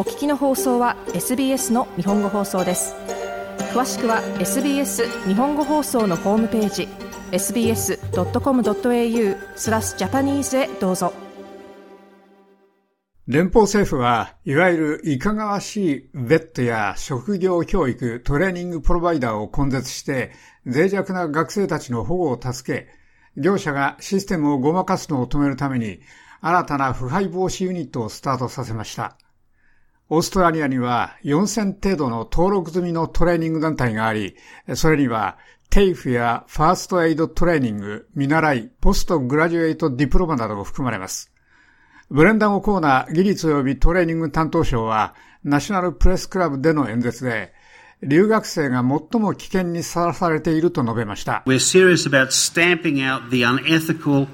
お聞きの放送は SBS の日本語放送です詳しくは SBS 日本語放送のホームページ sbs.com.au スラスジャパニーズへどうぞ連邦政府は、いわゆるいかがわしいベッドや職業教育、トレーニングプロバイダーを根絶して、脆弱な学生たちの保護を助け、業者がシステムをごまかすのを止めるために、新たな腐敗防止ユニットをスタートさせました。オーストラリアには4000程度の登録済みのトレーニング団体があり、それにはテイフやファーストエイドトレーニング、見習い、ポストグラジュエイトディプロマなども含まれます。ブレンダン・オコーナー技術及びトレーニング担当省は、ナショナルプレスクラブでの演説で、留学生が最も危険にさらされていると述べました。We're serious about stamping out the unethical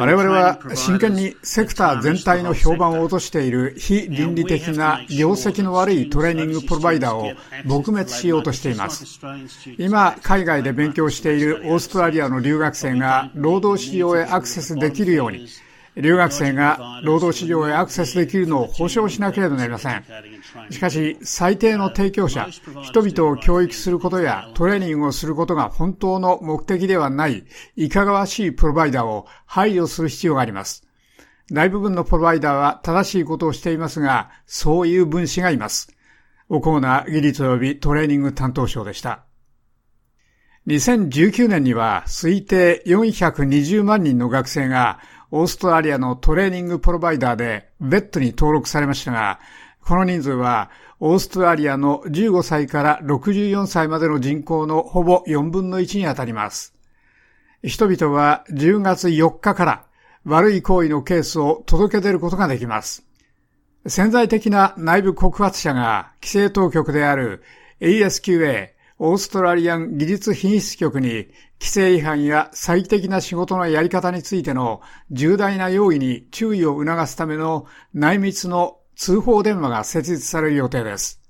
我々は真剣にセクター全体の評判を落としている非倫理的な業績の悪いトレーニングプロバイダーを撲滅しようとしています。今、海外で勉強しているオーストラリアの留学生が労働市場へアクセスできるように、留学生が労働市場へアクセスできるのを保証しなければなりません。しかし、最低の提供者、人々を教育することやトレーニングをすることが本当の目的ではない、いかがわしいプロバイダーを配慮する必要があります。大部分のプロバイダーは正しいことをしていますが、そういう分子がいます。おコーナー技術及びトレーニング担当省でした。2019年には推定420万人の学生がオーストラリアのトレーニングプロバイダーでベッドに登録されましたが、この人数はオーストラリアの15歳から64歳までの人口のほぼ4分の1に当たります。人々は10月4日から悪い行為のケースを届け出ることができます。潜在的な内部告発者が規制当局である ASQA オーストラリアン技術品質局に規制違反や最適な仕事のやり方についての重大な用意に注意を促すための内密の通報電話が設立される予定です。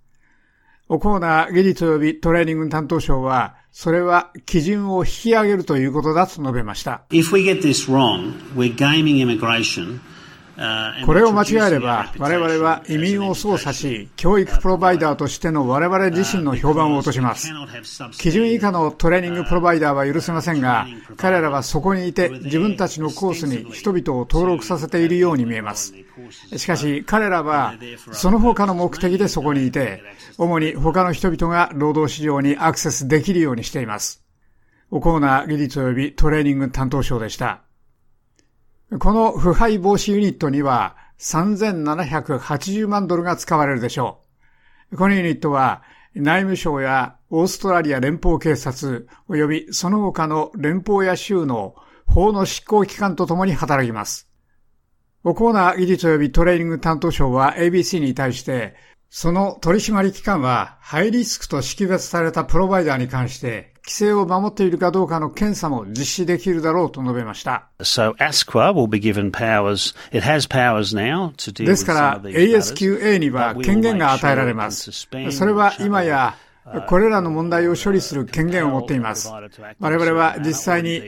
オコーナー技術及びトレーニング担当省は、それは基準を引き上げるということだと述べました。If we get this wrong, we're gaming immigration これを間違えれば、我々は移民を操作し、教育プロバイダーとしての我々自身の評判を落とします。基準以下のトレーニングプロバイダーは許せませんが、彼らはそこにいて自分たちのコースに人々を登録させているように見えます。しかし、彼らはその他の目的でそこにいて、主に他の人々が労働市場にアクセスできるようにしています。オコーナー技術及びトレーニング担当省でした。この腐敗防止ユニットには3780万ドルが使われるでしょう。このユニットは内務省やオーストラリア連邦警察及びその他の連邦や州の法の執行機関とともに働きます。オコーナー技術及びトレーニング担当省は ABC に対してその取締機関はハイリスクと識別されたプロバイダーに関して規制を守っているかどうかの検査も実施できるだろうと述べました。ですから ASQA には権限が与えられます。それは今やこれらの問題を処理する権限を持っています。我々は実際に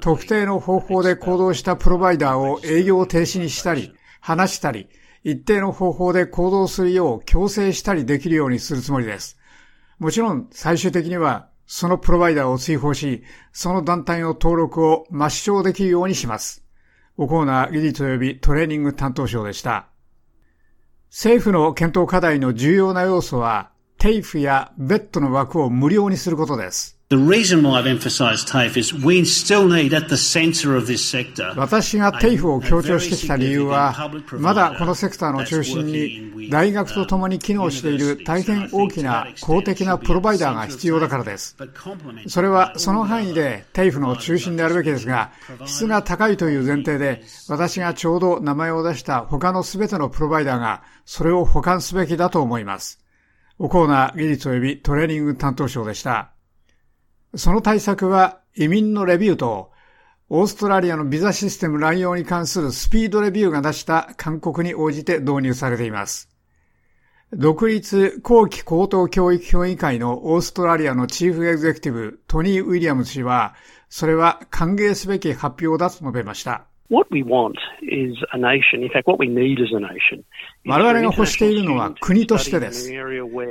特定の方法で行動したプロバイダーを営業停止にしたり、話したり、一定の方法で行動するよう強制したりできるようにするつもりです。もちろん最終的にはそのプロバイダーを追放し、その団体の登録を抹消できるようにします。おコーナー理事と呼びトレーニング担当省でした。政府の検討課題の重要な要素は、テイフやベッドの枠を無料にすることです。私がテイフを強調してきた理由は、まだこのセクターの中心に大学と共に機能している大変大きな公的なプロバイダーが必要だからです。それはその範囲でテイフの中心であるべきですが、質が高いという前提で、私がちょうど名前を出した他の全てのプロバイダーがそれを保管すべきだと思います。おコーナー技術及びトレーニング担当省でした。その対策は移民のレビューと、オーストラリアのビザシステム乱用に関するスピードレビューが出した勧告に応じて導入されています。独立後期高等教育評議会のオーストラリアのチーフエグゼクティブトニー・ウィリアムズ氏は、それは歓迎すべき発表だと述べました。我々が欲しているのは国としてです。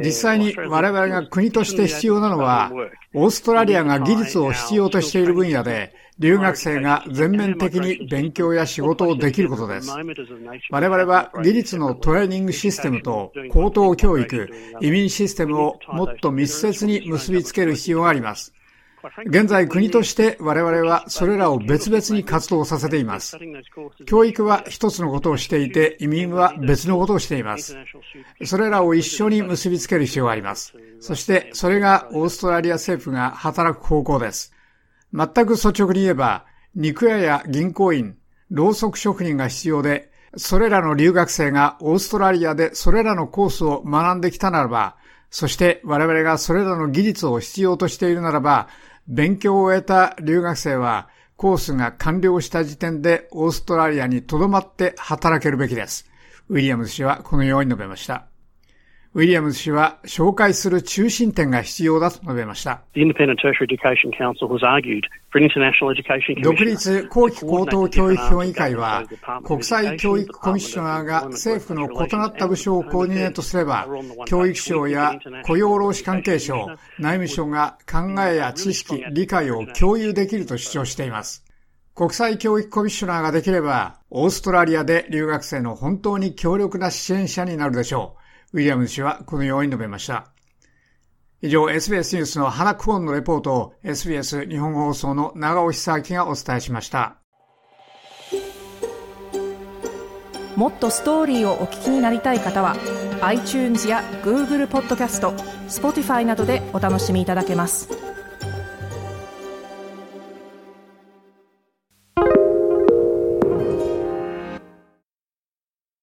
実際に我々が国として必要なのは、オーストラリアが技術を必要としている分野で、留学生が全面的に勉強や仕事をできることです。我々は技術のトレーニングシステムと高等教育、移民システムをもっと密接に結びつける必要があります。現在国として我々はそれらを別々に活動させています。教育は一つのことをしていて、移民は別のことをしています。それらを一緒に結びつける必要があります。そしてそれがオーストラリア政府が働く方向です。全く率直に言えば、肉屋や銀行員、ろうそく職人が必要で、それらの留学生がオーストラリアでそれらのコースを学んできたならば、そして我々がそれらの技術を必要としているならば、勉強を終えた留学生は、コースが完了した時点でオーストラリアに留まって働けるべきです。ウィリアムズ氏はこのように述べました。ウィリアムズ氏は紹介する中心点が必要だと述べました。独立後期高等教育評議会は、国際教育コミッショナーが政府の異なった部署をコーディネートすれば、教育省や雇用労使関係省、内務省が考えや知識、理解を共有できると主張しています。国際教育コミッショナーができれば、オーストラリアで留学生の本当に強力な支援者になるでしょう。ウィリアム氏はこのように述べました。以上、SBS ニュースの花クオンのレポートを SBS 日本放送の長尾久明がお伝えしました。もっとストーリーをお聞きになりたい方は iTunes や Google ポッドキャスト Spotify などでお楽しみいただけます。